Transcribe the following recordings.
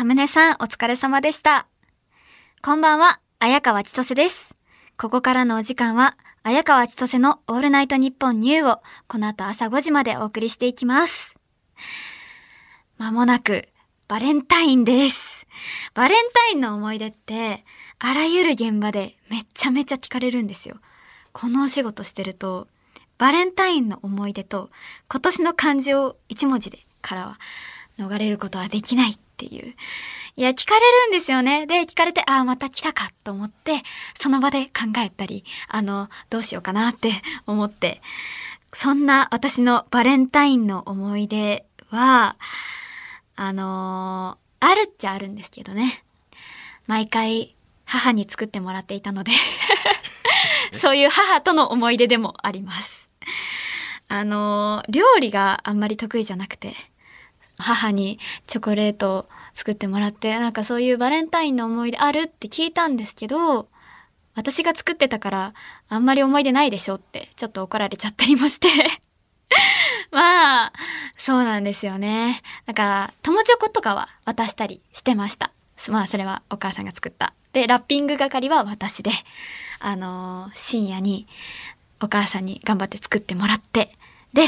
サムネさんお疲れ様でした。こんばんは、綾川千歳です。ここからのお時間は、綾川千歳のオールナイトニッポンニューをこの後朝5時までお送りしていきます。まもなく、バレンタインです。バレンタインの思い出って、あらゆる現場でめっちゃめちゃ聞かれるんですよ。このお仕事してると、バレンタインの思い出と今年の漢字を一文字でからは逃れることはできないっていう。いや、聞かれるんですよね。で、聞かれて、ああ、また来たかと思って、その場で考えたり、あの、どうしようかなって思って、そんな私のバレンタインの思い出は、あのーあるっちゃあるんですけどね。毎回母に作ってもらっていたので、そういう母との思い出でもあります。あのー料理があんまり得意じゃなくて、母にチョコレートを作ってもらって、なんかそういうバレンタインの思い出あるって聞いたんですけど、私が作ってたからあんまり思い出ないでしょってちょっと怒られちゃったりもして。まあ、そうなんですよね。だから、友チョコとかは渡したりしてました。まあ、それはお母さんが作った。で、ラッピング係は私で、あのー深夜にお母さんに頑張って作ってもらって、で、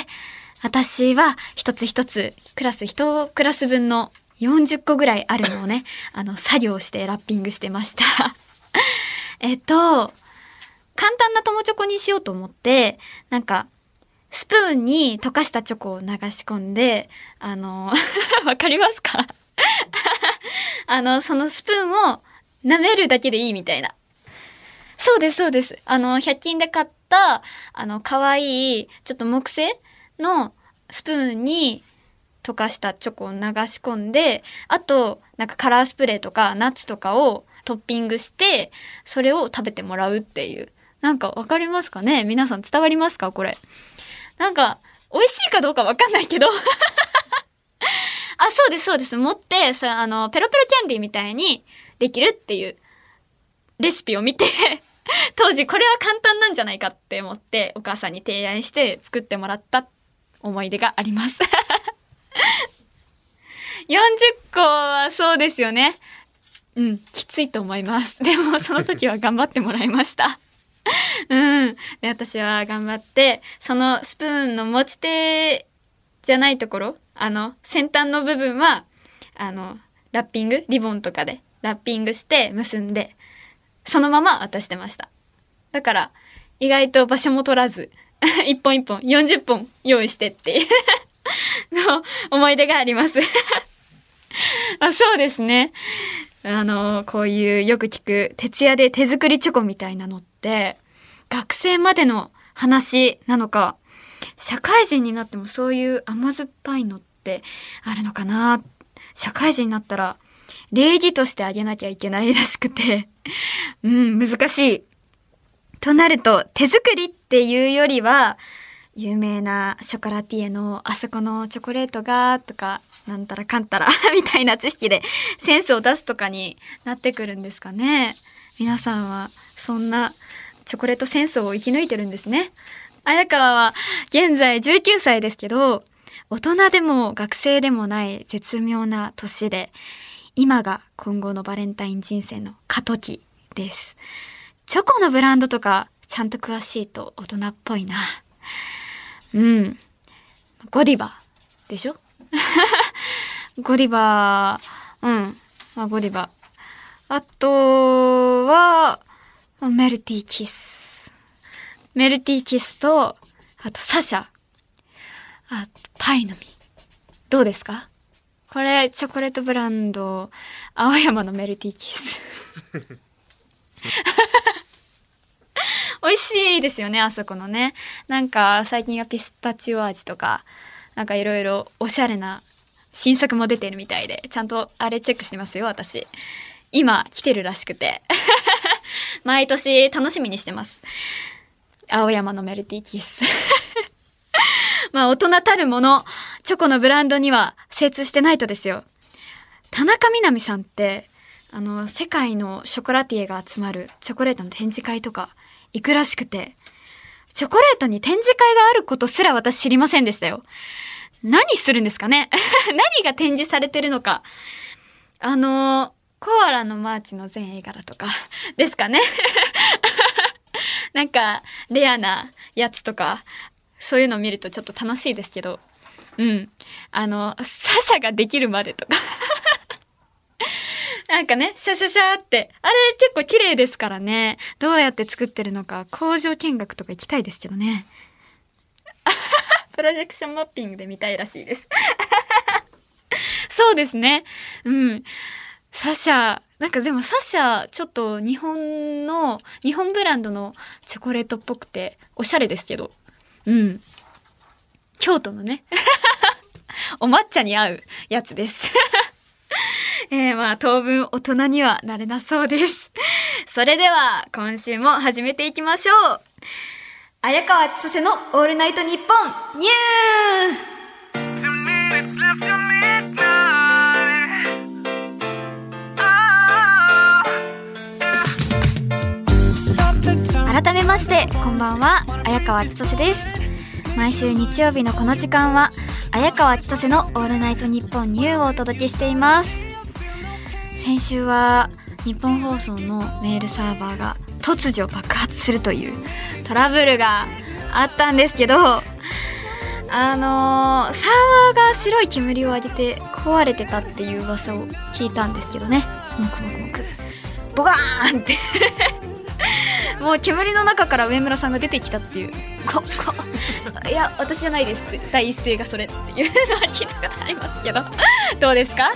私は一つ一つ、クラス一クラス分の40個ぐらいあるのをね、あの、作業してラッピングしてました。えっと、簡単な友チョコにしようと思って、なんか、スプーンに溶かしたチョコを流し込んで、あの、わかりますか？あの、そのスプーンを舐めるだけでいいみたいな。そうです、そうです。あの、100均で買った、あの、可愛い、ちょっと木製のスプーンに溶かしたチョコを流し込んで、あと、なんかカラースプレーとかナッツとかをトッピングして、それを食べてもらうっていう。なんかわかりますかね？皆さん伝わりますか？これ。なんか、美味しいかどうかわかんないけど。あ、そうです、そうです。持って、さ、あの、ペロペロキャンディーみたいにできるっていうレシピを見て、当時これは簡単なんじゃないかって思って、お母さんに提案して作ってもらったっ思い出があります。40個はそうですよね。うん、きついと思います。でも、その時は頑張ってもらいました。うん。で、私は頑張って、そのスプーンの持ち手じゃないところ、あの、先端の部分は、あの、ラッピング、リボンとかでラッピングして結んで、そのまま渡してました。だから、意外と場所も取らず、一本一本、40本用意してっていう の思い出があります。あそうですね。あの、こういうよく聞く徹夜で手作りチョコみたいなのって、学生までの話なのか、社会人になってもそういう甘酸っぱいのってあるのかな社会人になったら礼儀としてあげなきゃいけないらしくて、うん、難しい。となると、手作りっていうよりは、有名なショコラティエのあそこのチョコレートが、とか、なんたらかんたら、みたいな知識でセンスを出すとかになってくるんですかね。皆さんは、そんなチョコレートセンスを生き抜いてるんですね。綾川は現在19歳ですけど、大人でも学生でもない絶妙な年で、今が今後のバレンタイン人生の過渡期です。チョコのブランドとかちゃんと詳しいと大人っぽいな。うん。ゴディバでしょ？ゴディバ、うん。まあ、ゴディバ。あとは、メルティーキス。メルティーキスと、あとサシャ。あ、パイの実。どうですか？これ、チョコレートブランド、青山のメルティーキス。美味しいですよね、あそこのね。なんか、最近はピスタチオ味とか、なんかいろいろおしゃれな新作も出てるみたいで、ちゃんとあれチェックしてますよ、私。今、来てるらしくて。毎年楽しみにしてます。青山のメルティーキッス。まあ、大人たるもの、チョコのブランドには精通してないとですよ。田中みな実さんって、あの、世界のショコラティエが集まるチョコレートの展示会とか行くらしくて、チョコレートに展示会があることすら私知りませんでしたよ。何するんですかね？何が展示されてるのか。あの、コアラのマーチの全絵柄だとか、ですかね？なんか、レアなやつとか、そういうのを見るとちょっと楽しいですけど、うん。あの、紗々ができるまでとかなんかね、シャシャシャって。あれ結構綺麗ですからね。どうやって作ってるのか、工場見学とか行きたいですけどね。プロジェクションマッピングで見たいらしいです。そうですね。うん。サシャ、なんかでもサシャ、ちょっと日本の、日本ブランドのチョコレートっぽくて、おしゃれですけど。うん。京都のね。お抹茶に合うやつです。えー、まあ当分大人にはなれなそうです。それでは今週も始めていきましょう。綾川千歳のオールナイトニッポンニュー改めましてこんばんは綾川千歳です毎週日曜日のこの時間は綾川千歳のオールナイトニッポンニューをお届けしています先週は日本放送のメールサーバーが突如爆発するというトラブルがあったんですけどあのー、サーバーが白い煙を上げて壊れてたっていう噂を聞いたんですけどね。もくもくもく。ボガーンって。もう煙の中から上村さんが出てきたっていう。ここいや私じゃないですって。第一声がそれっていうのは聞いたことありますけど。どうですか？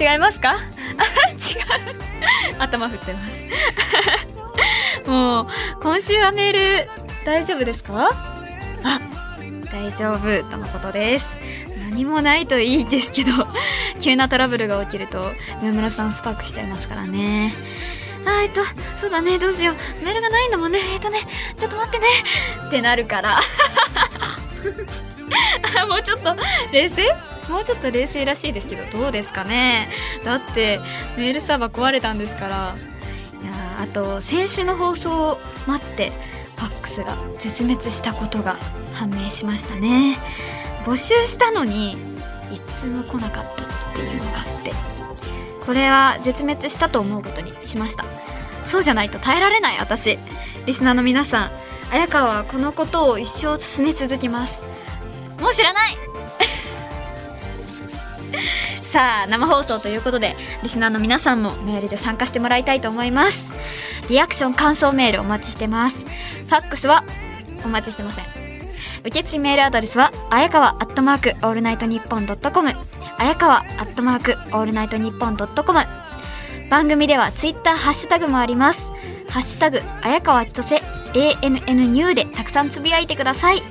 違いますか？違う。頭振ってます。もう今週はメール大丈夫ですか？あ大丈夫とのことです。何もないといいですけど。急なトラブルが起きると上村さんスパークしちゃいますからね。あえっとそうだね。どうしよう。メールがないんだもんね。えっとねちょっと待ってね。ってなるから。もうちょっと冷静？もうちょっと冷静らしいですけどどうですかね。だってメールサーバー壊れたんですから。いやあと先週の放送を待ってファックスが絶滅したことが判明しましたね。募集したのにいつも来なかったっていうのがあって。これは絶滅したと思うことにしました。そうじゃないと耐えられない私。リスナーの皆さん綾川はこのことを一生進め続きます。もう知らない。さあ生放送ということでリスナーの皆さんもメールで参加してもらいたいと思います。リアクション感想メールお待ちしてます。ファックスはお待ちしてません。受付メールアドレスはあやかわアットマークオールナイトニッポンドットコム。あやかわアットマークオールナイトニッポンドットコム番組ではツイッターハッシュタグもありますハッシュタグ綾川千歳 ANN ニューでたくさんつぶやいてください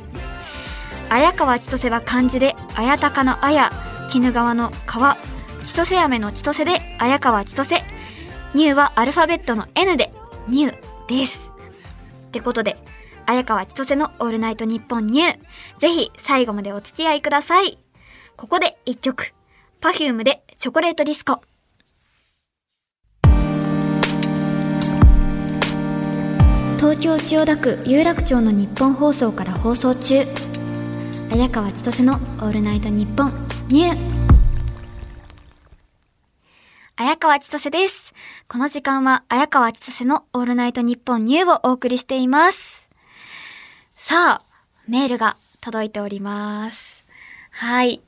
綾川千歳は漢字で綾鷹の綾鬼怒川の川千歳飴の千歳で綾川千歳ニューはアルファベットの N でニューです。ってことで、綾川千歳のオールナイトニッポンニュー。ぜひ最後までお付き合いください。ここで一曲。Perfume でチョコレートディスコ。東京千代田区有楽町の日本放送から放送中。綾川千歳のオールナイトニッポンニュー。綾川千歳です。この時間は、綾川千歳のオールナイトニッポンニューをお送りしています。さあ、メールが届いております。はい。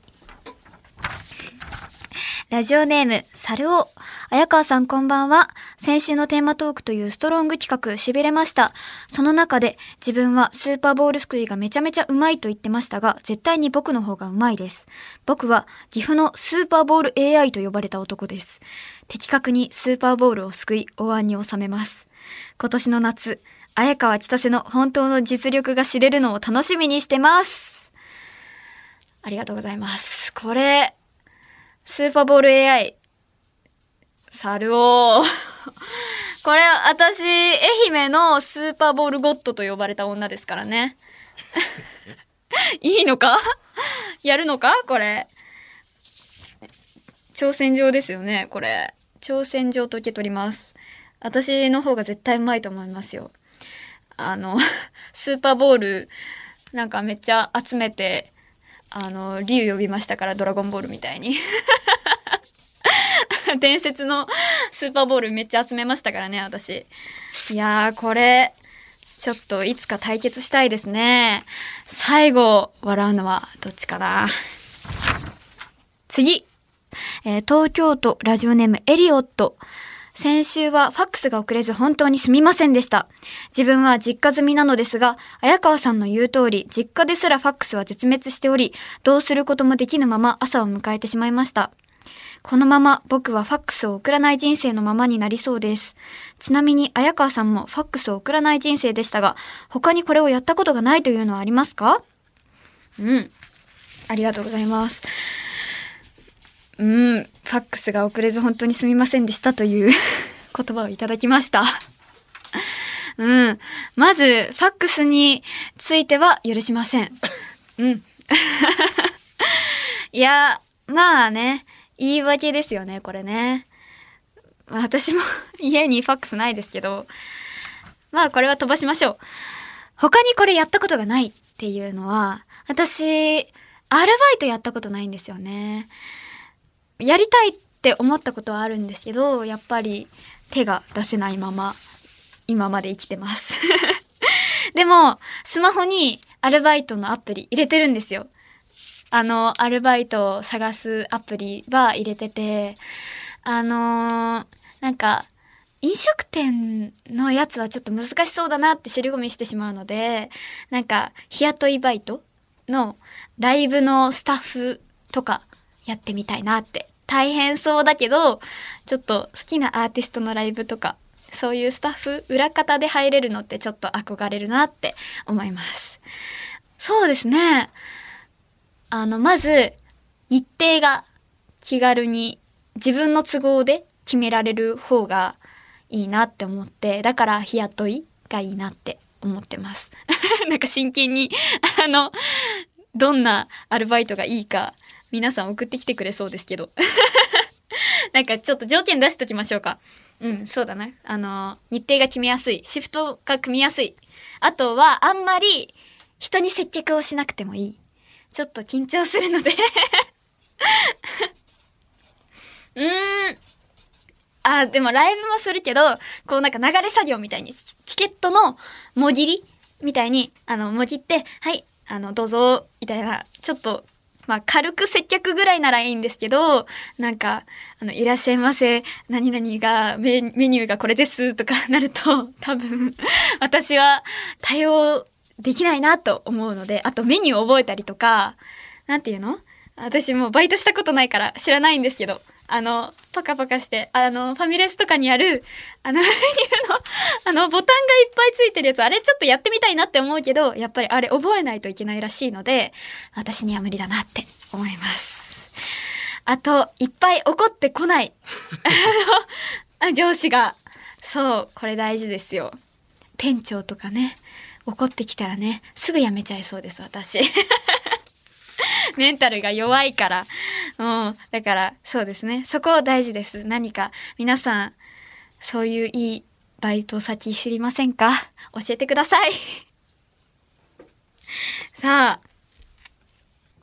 ラジオネーム、サルオ。綾川さんこんばんは。先週のテーマトークというストロング企画痺れました。その中で自分はスーパーボールすくいがめちゃめちゃうまいと言ってましたが、絶対に僕の方がうまいです。僕は岐阜のスーパーボール AI と呼ばれた男です。的確にスーパーボールをすくい、お椀に収めます。今年の夏、綾川千歳の本当の実力が知れるのを楽しみにしてます。ありがとうございます。これ、スーパーボール AI。猿を。これ、私、愛媛のスーパーボールゴッドと呼ばれた女ですからね。いいのか？やるのか？これ。挑戦状ですよね、これ。挑戦状と受け取ります。私の方が絶対うまいと思いますよ。あの、スーパーボール、なんかめっちゃ集めて、あの、竜呼びましたから、ドラゴンボールみたいに。伝説のスーパーボールめっちゃ集めましたからね、私。いやー、これ、ちょっといつか対決したいですね。最後、笑うのはどっちかな。次。えー、東京都ラジオネームエリオット。先週はファックスが遅れず本当にすみませんでした。自分は実家済みなのですが、綾川さんの言う通り、実家ですらファックスは絶滅しており、どうすることもできぬまま朝を迎えてしまいました。このまま僕はファックスを送らない人生のままになりそうです。ちなみに、綾川さんもファックスを送らない人生でしたが、他にこれをやったことがないというのはありますか？うん。ありがとうございます。うん、ファックスが遅れず本当にすみませんでしたという 言葉をいただきました。うん。まず、ファックスについては許しません。うん。いや、まあね、言い訳ですよね、これね。私も家にファックスないですけど、まあこれは飛ばしましょう。他にこれやったことがないっていうのは、私、アルバイトやったことないんですよね。やりたいって思ったことはあるんですけど、やっぱり手が出せないまま、今まで生きてます でも、スマホにアルバイトのアプリ入れてるんですよ。あの、アルバイトを探すアプリは入れてて、あのー、なんか、飲食店のやつはちょっと難しそうだなって尻込みしてしまうので、なんか、日雇いバイトのライブのスタッフとかやってみたいなって。大変そうだけど、ちょっと好きなアーティストのライブとか、そういうスタッフ、裏方で入れるのってちょっと憧れるなって思います。そうですね。あの、まず、日程が気軽に自分の都合で決められる方がいいなって思って、だから日雇いがいいなって思ってます。なんか真剣に、あの、どんなアルバイトがいいか皆さん送ってきてくれそうですけど。なんかちょっと条件出しときましょうか。うん、そうだな。あの、日程が決めやすい。シフトが組みやすい。あとは、あんまり人に接客をしなくてもいい。ちょっと緊張するので うーん。あ、でもライブもするけど、こうなんか流れ作業みたいに、チケットのもぎりみたいに、あの、もぎって、はい、あの、どうぞ、みたいな、ちょっとまあ、軽く接客ぐらいならいいんですけど、なんか、あの、いらっしゃいませ、何々がメ、ニューがこれですとかなると、多分、私は対応できないなと思うので、あとメニュー覚えたりとか、なんていうの？私もバイトしたことないから知らないんですけど、あの、パカパカして、あの、ファミレスとかにある、あの、メニューの、あの、ボタンがいっぱいついてるやつ、あれちょっとやってみたいなって思うけど、やっぱりあれ覚えないといけないらしいので、私には無理だなって思います。あと、いっぱい怒ってこない。あの、上司が。そう、これ大事ですよ。店長とかね、怒ってきたらね、すぐ辞めちゃいそうです、私。メンタルが弱いから。うん。だから、そうですね。そこ大事です。何か、皆さん、そういういいバイト先知りませんか？教えてください。さあ、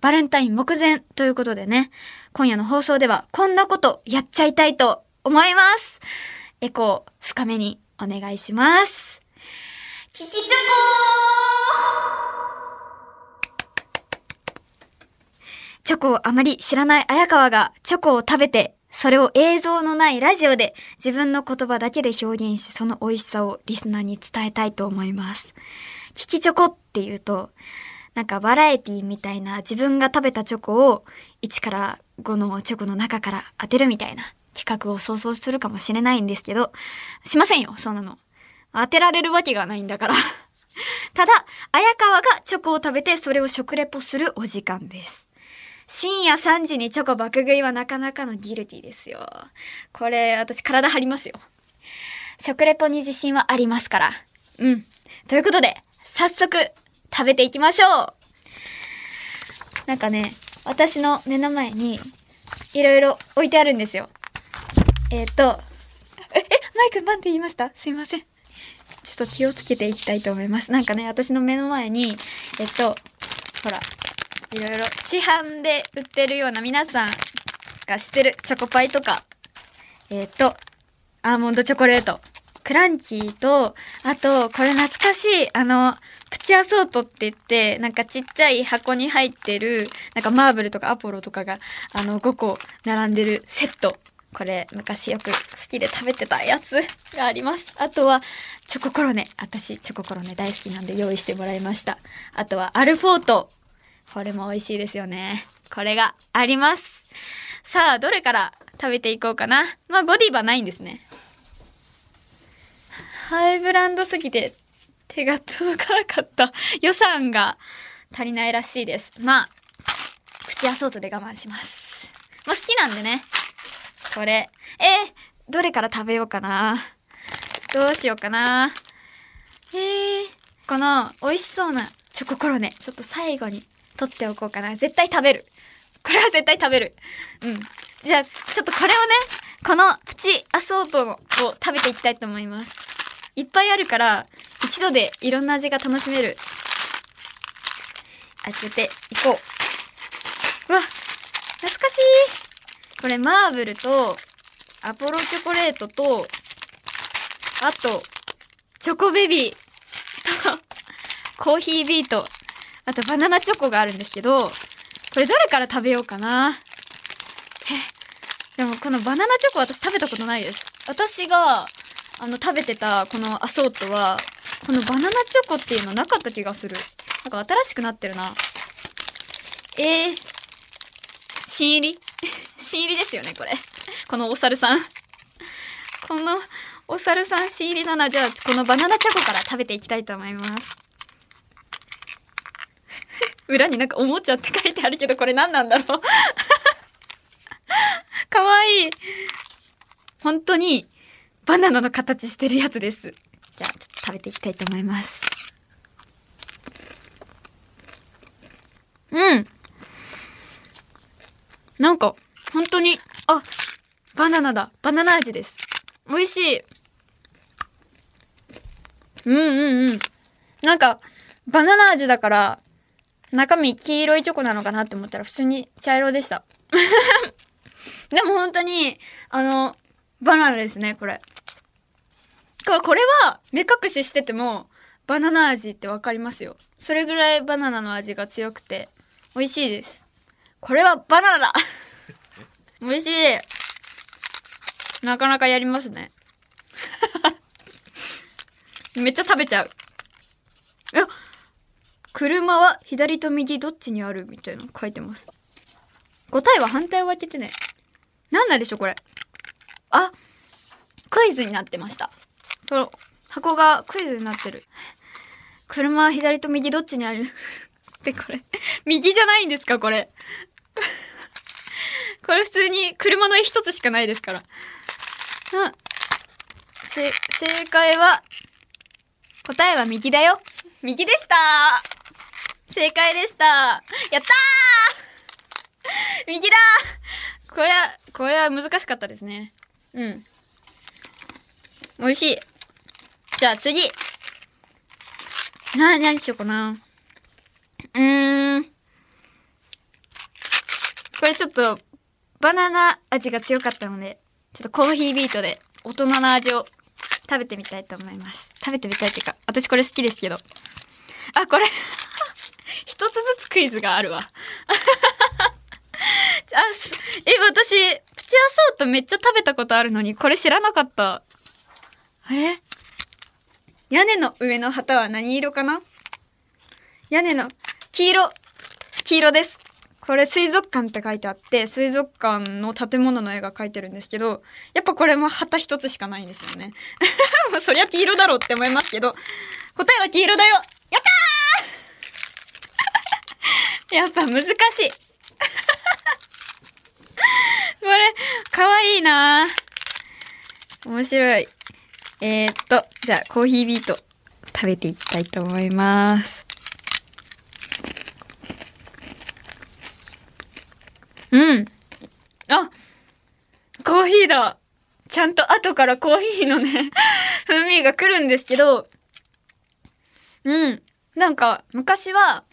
バレンタイン目前ということでね、今夜の放送ではこんなことやっちゃいたいと思います。エコー深めにお願いします。キキチョコチョコをあまり知らない綾川がチョコを食べて、それを映像のないラジオで自分の言葉だけで表現し、その美味しさをリスナーに伝えたいと思います。キキチョコっていうと、なんかバラエティみたいな自分が食べたチョコを1から5のチョコの中から当てるみたいな企画を想像するかもしれないんですけど、しませんよ、そんなの。当てられるわけがないんだから ただ、綾川がチョコを食べてそれを食レポするお時間です。深夜3時にチョコ爆食いはなかなかのギルティですよ。これ、私体張りますよ。食レポに自信はありますから。うん。ということで、早速、食べていきましょうなんかね、私の目の前に、いろいろ置いてあるんですよ。えっ、ー、と、え、え、マイクバンって言いました？すいません。ちょっと気をつけていきたいと思います。なんかね、私の目の前に、えっと、ほら、いろいろ市販で売ってるような皆さんが知ってるチョコパイとか、えっ、と、アーモンドチョコレート。クランチーと、あと、これ懐かしい、あの、プチアソートって言って、なんかちっちゃい箱に入ってる、なんかマーブルとかアポロとかが、あの、5個並んでるセット。これ、昔よく好きで食べてたやつがあります。あとは、チョココロネ。私、チョココロネ大好きなんで用意してもらいました。あとは、アルフォート。これも美味しいですよね。これがあります。さあ、どれから食べていこうかな。まあ、ゴディバないんですね。ハイブランドすぎて手が届かなかった。予算が足りないらしいです。まあ、プチアソートで我慢します。まあ、好きなんでね。これ。えー、どれから食べようかな。どうしようかな。えー、この美味しそうなチョココロネ、ちょっと最後に取っておこうかな。絶対食べる。これは絶対食べる。うん。じゃあ、ちょっとこれをね、このプチアソートを食べていきたいと思います。いっぱいあるから、一度でいろんな味が楽しめる。開けていこう。うわ、懐かしい。これマーブルと、アポロチョコレートと、あと、チョコベビーと、コーヒービート、あとバナナチョコがあるんですけど、これどれから食べようかな。え、でもこのバナナチョコ私食べたことないです。私が、あの、食べてたこのアソートは、このバナナチョコっていうのなかった気がする。なんか新しくなってるな。えー、新入り新入りですよね、これ。このお猿さん。このお猿さん新入りだな。じゃあ、このバナナチョコから食べていきたいと思います。裏になんかおもちゃって書いてあるけど、これ何なんだろう かわいい。本当に、バナナの形してるやつです。じゃあ、ちょっと食べていきたいと思います。うん。なんか、本当に、あ、バナナだ。バナナ味です。美味しい。うんうんうん。なんか、バナナ味だから、中身黄色いチョコなのかなって思ったら普通に茶色でした。でも本当に、あの、バナナですね、これ。これ、これは目隠ししてても、バナナ味ってわかりますよ。それぐらいバナナの味が強くて、美味しいです。これはバナナだ 美味しいなかなかやりますね。めっちゃ食べちゃう。いや、車は左と右どっちにあるみたいなの書いてます。答えは反対を開けてね。なんなんでしょうこれ。あ、クイズになってました。この箱がクイズになってる。車は左と右どっちにある？で、これ。右じゃないんですかこれ。これ普通に車の絵一つしかないですから。うん。正解は、答えは右だよ。右でした正解でしたやったー右だこれは、これは難しかったですね。うん。美味しい。じゃあ次。な、何しようかな。うーん。これちょっと、バナナ味が強かったので、ちょっとコーヒービートで大人な味を食べてみたいと思います。食べてみたいっていうか、私これ好きですけど。あ、これ 一つずつクイズがあるわ。あ、え、私、プチアソートめっちゃ食べたことあるのに、これ知らなかった。あれ？屋根の上の旗は何色かな？屋根の、黄色、黄色です。これ水族館って書いてあって、水族館の建物の絵が描いてるんですけど、やっぱこれも旗一つしかないんですよね。もうそりゃ黄色だろうって思いますけど、答えは黄色だよやったー やっぱ難しい。これ、かわいいな面白い。えー、っと、じゃあコーヒービート食べていきたいと思います。うん。あコーヒーだちゃんと後からコーヒーのね、風味が来るんですけど、うん。なんか、昔は、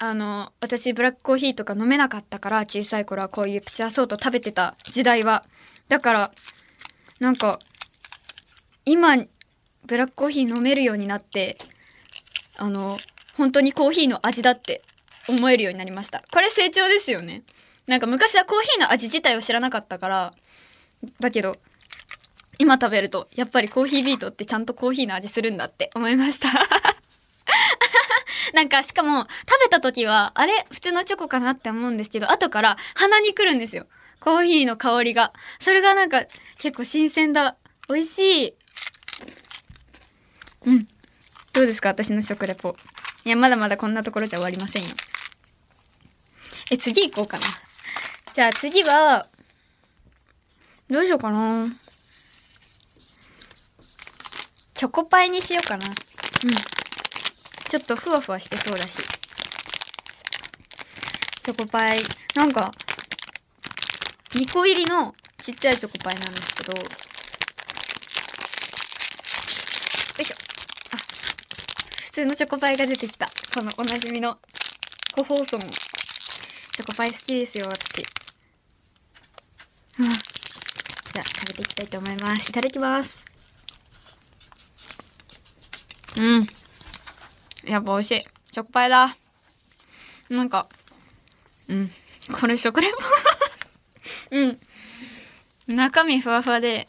あの、私ブラックコーヒーとか飲めなかったから、小さい頃はこういうプチアソート食べてた時代は。だから、なんか、今、ブラックコーヒー飲めるようになって、あの、本当にコーヒーの味だって思えるようになりました。これ成長ですよね。なんか昔はコーヒーの味自体を知らなかったから、だけど、今食べると、やっぱりコーヒービートってちゃんとコーヒーの味するんだって思いました。なんか、しかも、食べた時は、あれ普通のチョコかなって思うんですけど、後から鼻に来るんですよ。コーヒーの香りが。それがなんか、結構新鮮だ。美味しい。うん。どうですか？私の食レポ。いや、まだまだこんなところじゃ終わりませんよ。え、次行こうかな。じゃあ次は、どうしようかな。チョコパイにしようかな。うん。ちょっとふわふわしてそうだし。チョコパイ。なんか、2個入りのちっちゃいチョコパイなんですけど、よいしょ。あ、普通のチョコパイが出てきた。このおなじみの個包装のチョコパイ好きですよ、私。じゃあ、食べていきたいと思います。いただきます。うん。やっぱ美味しい。チョコパイだ。なんか、うん。これ食レポ？うん。中身ふわふわで、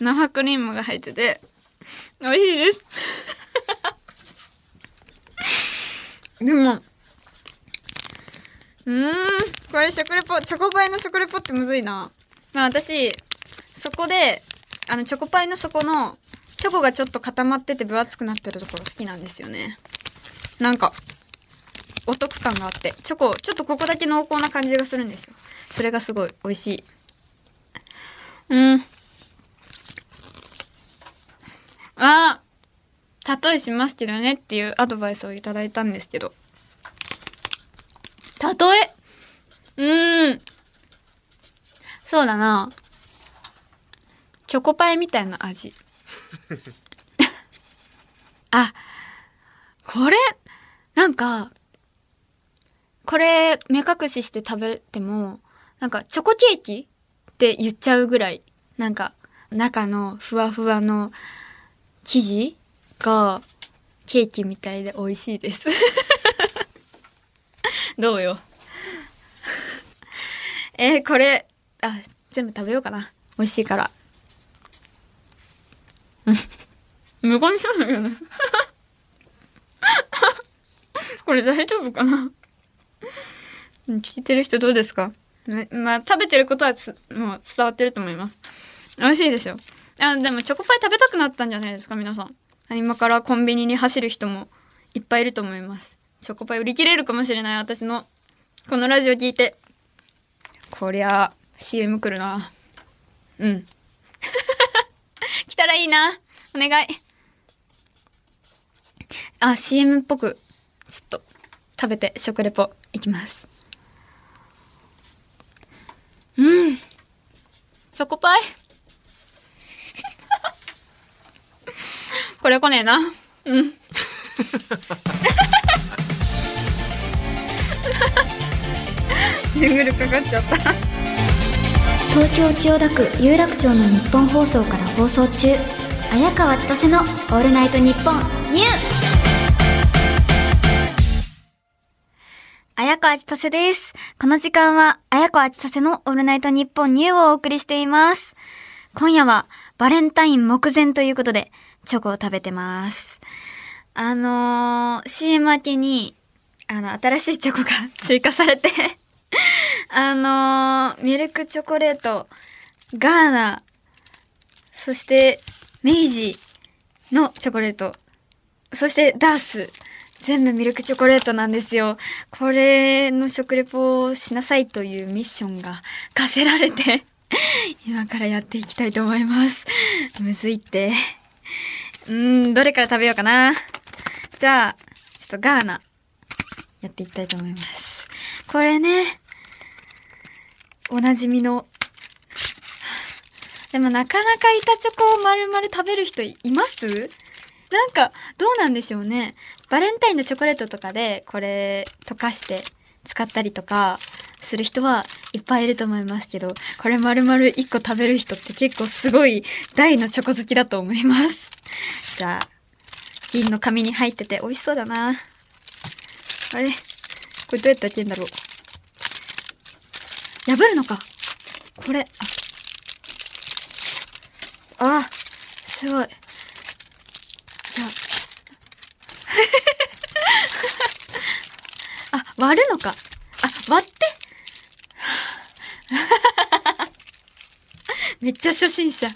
生クリームが入ってて、美味しいです。でも、うん、これ食レポ、チョコパイの食レポってむずいな。まあ私、そこで、あの、チョコパイの底の、チョコがちょっと固まってて分厚くなってるところ好きなんですよね。なんか、お得感があって、チョコ、ちょっとここだけ濃厚な感じがするんですよ。それがすごい美味しい。うん。あー、例えしますけどねっていうアドバイスをいただいたんですけど。例え？うん。そうだな。チョコパイみたいな味。あ、これ、なんか、これ、目隠しして食べても、なんか、チョコケーキって言っちゃうぐらい、なんか、中のふわふわの生地が、ケーキみたいで美味しいです。どうよ？えーこれ、あ、全部食べようかな。美味しいから。う ん無言なんだけどね。これ大丈夫かな？聞いてる人どうですか？まあ、食べてることはもう伝わってると思います。美味しいですよ。あ、でもチョコパイ食べたくなったんじゃないですか、皆さん。今からコンビニに走る人もいっぱいいると思います。チョコパイ売り切れるかもしれない、私の。このラジオ聞いて。こりゃ、CM 来るな。うん。来たらいいな。お願い。あ、CM っぽく、ちょっと、食べて食レポいきます。うん。チョコパイこれ来ねえな。うん。ジングルかかっちゃった。東京千代田区有楽町の日本放送から放送中綾川千歳の「オールナイトニッポンニュー綾川千歳です。この時間は、綾川千歳のオールナイトニッポンニューをお送りしています。今夜は、バレンタイン目前ということで、チョコを食べてます。あのー、CM 明けに、あの、新しいチョコが 追加されて、あのー、ミルクチョコレート、ガーナ、そして、明治のチョコレート、そしてダース。全部ミルクチョコレートなんですよ。これの食レポをしなさいというミッションが課せられて、今からやっていきたいと思います。むずいって。うーん、どれから食べようかな。じゃあ、ちょっとガーナ、やっていきたいと思います。これね、おなじみの。でもなかなか板チョコを丸々食べる人います？なんか、どうなんでしょうね。バレンタインのチョコレートとかで、これ、溶かして使ったりとか、する人はいっぱいいると思いますけど、これ丸々1個食べる人って結構すごい大のチョコ好きだと思います。じゃあ、銀の紙に入ってて美味しそうだな。あれ？これどうやって開けるんだろう？破るのか。これ、あ。あ、すごい。じゃあ。あ、割るのか。あ、割って。めっちゃ初心者。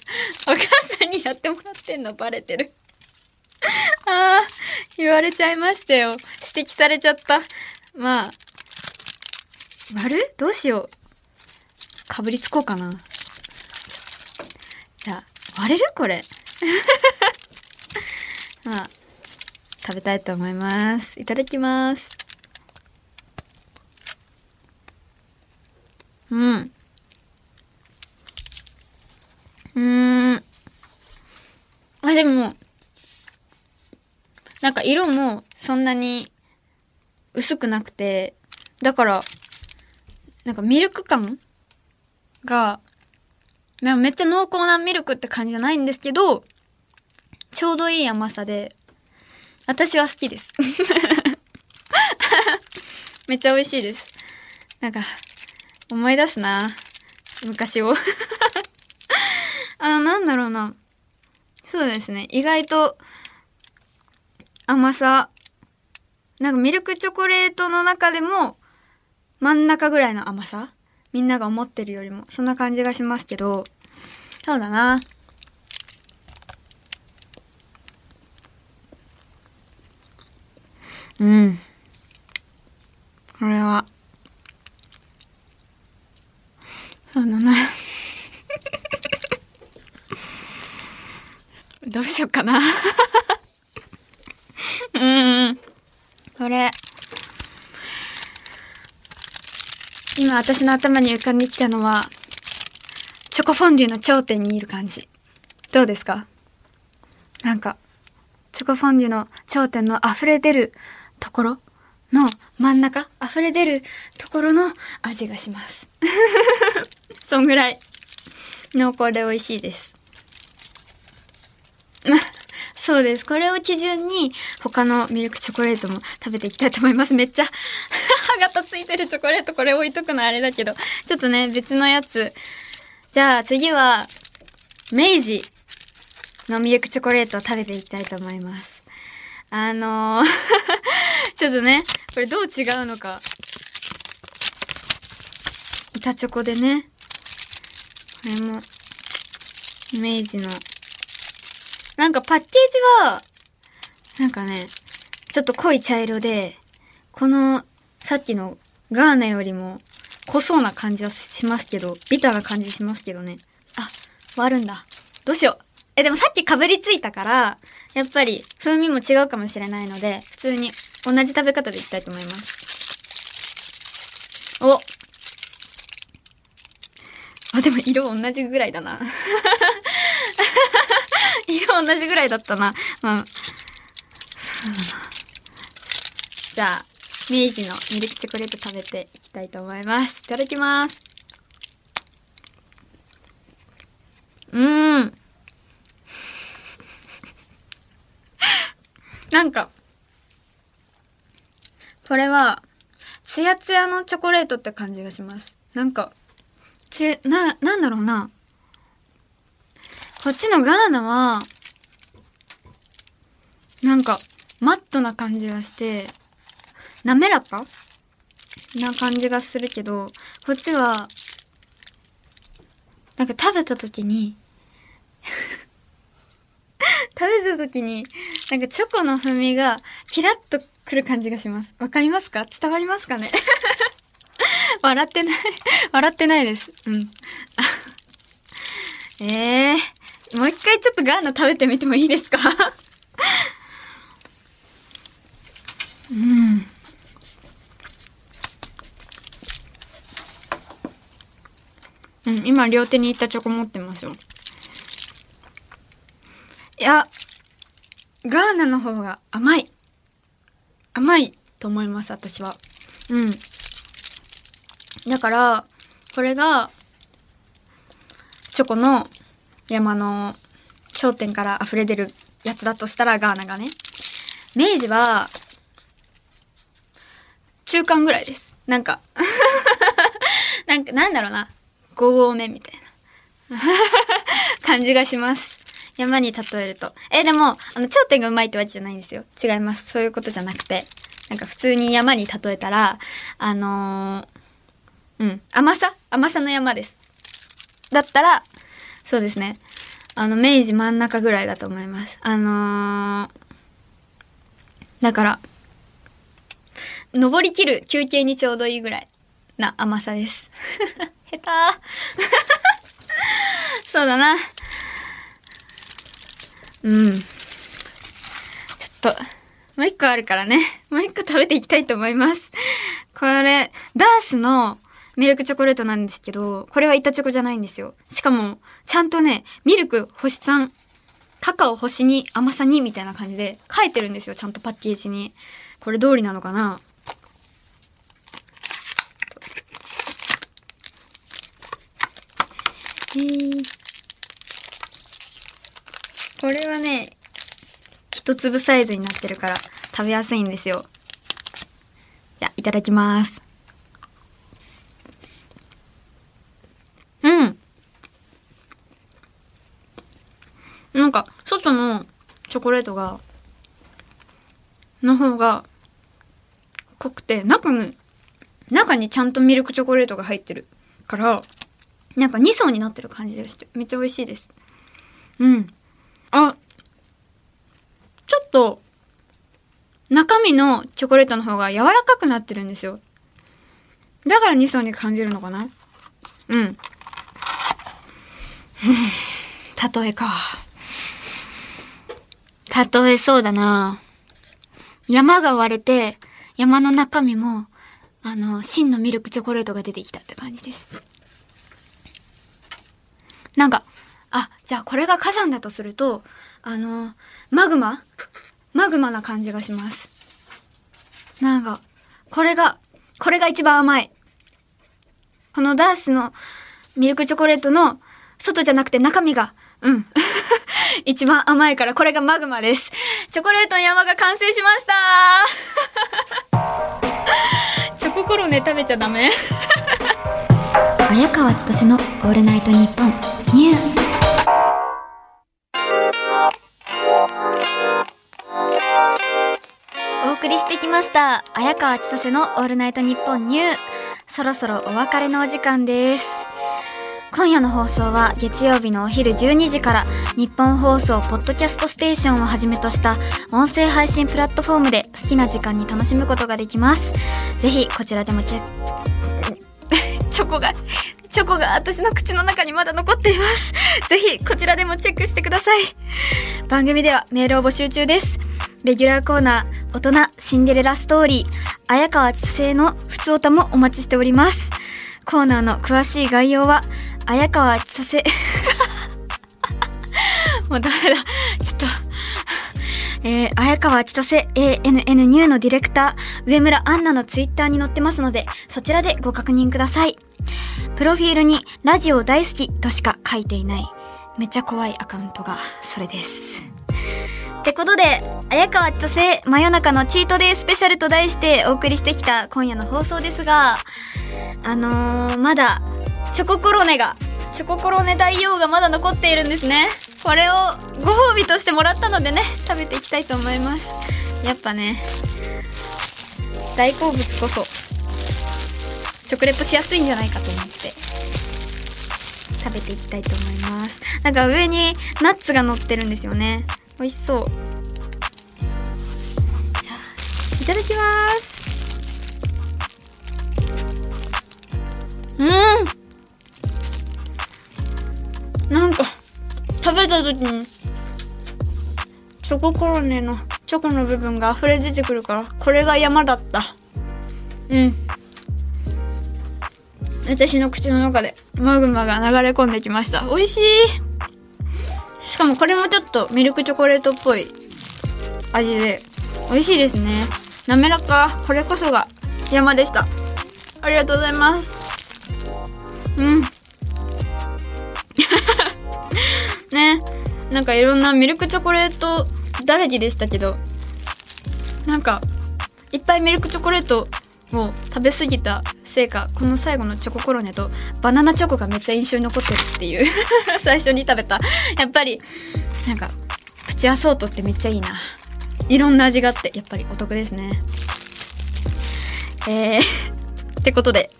お母さんにやってもらってんのバレてる。ああ、言われちゃいましたよ。指摘されちゃった。まあ、割る？どうしよう。かぶりつこうかな。じゃあ、割れる？これ。まあ、食べたいと思います。いただきます。うん。うーん。あ、でも、なんか色もそんなに薄くなくて、だから、なんかミルク感が、めっちゃ濃厚なミルクって感じじゃないんですけど、ちょうどいい甘さで、私は好きです。めっちゃ美味しいです。なんか、思い出すな。昔を。あの、なんだろうな。そうですね。意外と、甘さ。なんかミルクチョコレートの中でも、真ん中ぐらいの甘さみんなが思ってるよりも、そんな感じがしますけど、そうだな。うん。これは、そうだな。どうしよっかな。うん。これ。今私の頭に浮かんできたのは、チョコフォンデュの頂点にいる感じ。どうですか？なんか、チョコフォンデュの頂点の溢れ出るところの真ん中、溢れ出るところの味がします。そんぐらい濃厚で美味しいです。そうです。これを基準に他のミルクチョコレートも食べていきたいと思います。めっちゃ 歯型ついてるチョコレートこれ置いとくのあれだけど、ちょっとね、別のやつ。じゃあ次は、明治のミルクチョコレートを食べていきたいと思います。あのー ちょっとね、これどう違うのか。板チョコでね。これも、明治の。なんかパッケージは、なんかね、ちょっと濃い茶色で、この、さっきのガーナよりも濃そうな感じはしますけど、ビターな感じしますけどね。あ、割るんだ。どうしよう。え、でもさっきかぶりついたから、やっぱり風味も違うかもしれないので、普通に同じ食べ方でいきたいと思います。おあ、でも色同じぐらいだな。色同じぐらいだったな。まあ、そうだな。じゃあ、明治のミルクチョコレート食べていきたいと思います。いただきます。うーん。なんか、これは、ツヤツヤのチョコレートって感じがします。なんか、つ、な、なんだろうな。こっちのガーナは、なんか、マットな感じがして、滑らかな感じがするけど、こっちは、なんか食べた時に、食べた時に、なんかチョコの風味がキラッとくる感じがします。わかりますか？伝わりますかね？笑ってない笑ってないです。うん。え えー、もう一回ちょっとガーナ食べてみてもいいですか？うん。うん、今両手にいったチョコ持ってますよ。いや、ガーナの方が甘い。甘いと思います、私は。うん。だから、これが、チョコの山の頂点から溢れ出るやつだとしたらガーナがね。明治は、中間ぐらいです。なんか、なんか、なんだろうな。5合目みたいな 感じがします。山に例えると。え、でも、あの、頂点がうまいってわけじゃないんですよ。違います。そういうことじゃなくて。なんか普通に山に例えたら、あのーうん、甘さ？甘さの山です。だったら、そうですね。あの、明治真ん中ぐらいだと思います。あのーだから、登り切る休憩にちょうどいいぐらいな甘さです。下手 そうだな。うん。ちょっと、もう一個あるからね。もう一個食べていきたいと思います。これ、ダースのミルクチョコレートなんですけど、これは板チョコじゃないんですよ。しかも、ちゃんとね、ミルク星3、カカオ星2、甘さ2みたいな感じで書いてるんですよ。ちゃんとパッケージに。これ通りなのかな？えーこれはね、一粒サイズになってるから食べやすいんですよ。じゃあ、いただきます。うん。なんか、外のチョコレートが、の方が濃くて、中に、中にちゃんとミルクチョコレートが入ってるから、なんか2層になってる感じでして、めっちゃ美味しいです。うん。あ、ちょっと、中身のチョコレートの方が柔らかくなってるんですよ。だから2層に感じるのかな？うん。例えか。例えそうだな。山が割れて、山の中身も、あの、真のミルクチョコレートが出てきたって感じです。なんか、あ、じゃあこれが火山だとすると、あの、マグマ？マグマな感じがします。なんか、これが、これが一番甘い。このダースのミルクチョコレートの外じゃなくて中身が、うん。一番甘いからこれがマグマです。チョコレートの山が完成しました チョココロネ食べちゃダメ 綾川千歳のオールナイトニッポンニューお送りしてきました。綾川千歳のオールナイトニッポンニュー。そろそろお別れのお時間です。今夜の放送は月曜日のお昼12時から日本放送ポッドキャストステーションをはじめとした音声配信プラットフォームで好きな時間に楽しむことができます。ぜひこちらでもチェ、チョコが、チョコが私の口の中にまだ残っています。ぜひこちらでもチェックしてください。番組ではメールを募集中です。レギュラーコーナー、大人シンデレラストーリー、綾川千歳のふつおたもお待ちしております。コーナーの詳しい概要は、綾川千歳、もうダメだ。ちょっと、えー、綾川千歳 ANN ニューのディレクター、上村アンナのツイッターに載ってますので、そちらでご確認ください。プロフィールに、ラジオ大好きとしか書いていない、めっちゃ怖いアカウントが、それです。ってことで、綾川千歳真夜中のチートデイスペシャルと題してお送りしてきた今夜の放送ですが、あのー、まだ、チョココロネが、チョココロネ大王がまだ残っているんですね。これをご褒美としてもらったのでね、食べていきたいと思います。やっぱね、大好物こそ、食レポしやすいんじゃないかと思って、食べていきたいと思います。なんか上にナッツが乗ってるんですよね。美味しそう。じゃあ、いただきます。うんなんか、食べた時に、チョココロネのチョコの部分が溢れ出てくるから、これが山だった。うん。私の口の中でマグマが流れ込んできました。美味しいかもこれもちょっとミルクチョコレートっぽい味で美味しいですね滑らかこれこそが山でしたありがとうございますうん。ね。なんかいろんなミルクチョコレートだらけでしたけど、なんか、いっぱいミルクチョコレートを食べ過ぎたせいか、この最後のチョココロネとバナナチョコがめっちゃ印象に残ってるっていう 最初に食べた。やっぱり、なんか、プチアソートってめっちゃいいな。いろんな味があって、やっぱりお得ですね。えー、ってことで、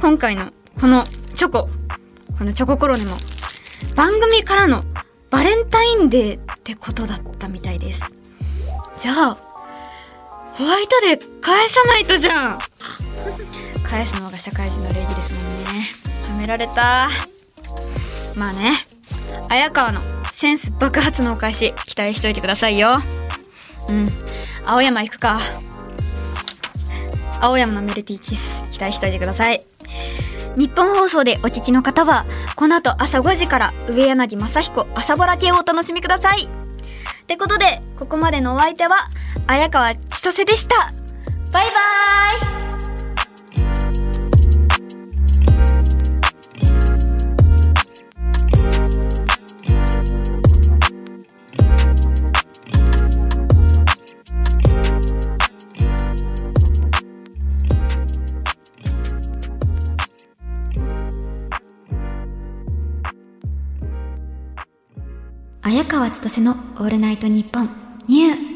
今回のこのチョコ、このチョココロネも、番組からのバレンタインデーってことだったみたいです。じゃあ、ホワイトデー返さないとじゃん返すのが社会人の礼儀ですもんね。はめられた。まあね、綾川のセンス爆発のお返し期待しといてくださいよ。うん。青山行くか。青山のメルティーキス期待しといてください。日本放送でお聞きの方は、この後朝5時から上柳正彦朝ぼら系をお楽しみください。ってことで、ここまでのお相手は、綾川千歳でした。バイバーイ綾川千歳のオールナイトニッポンニュー。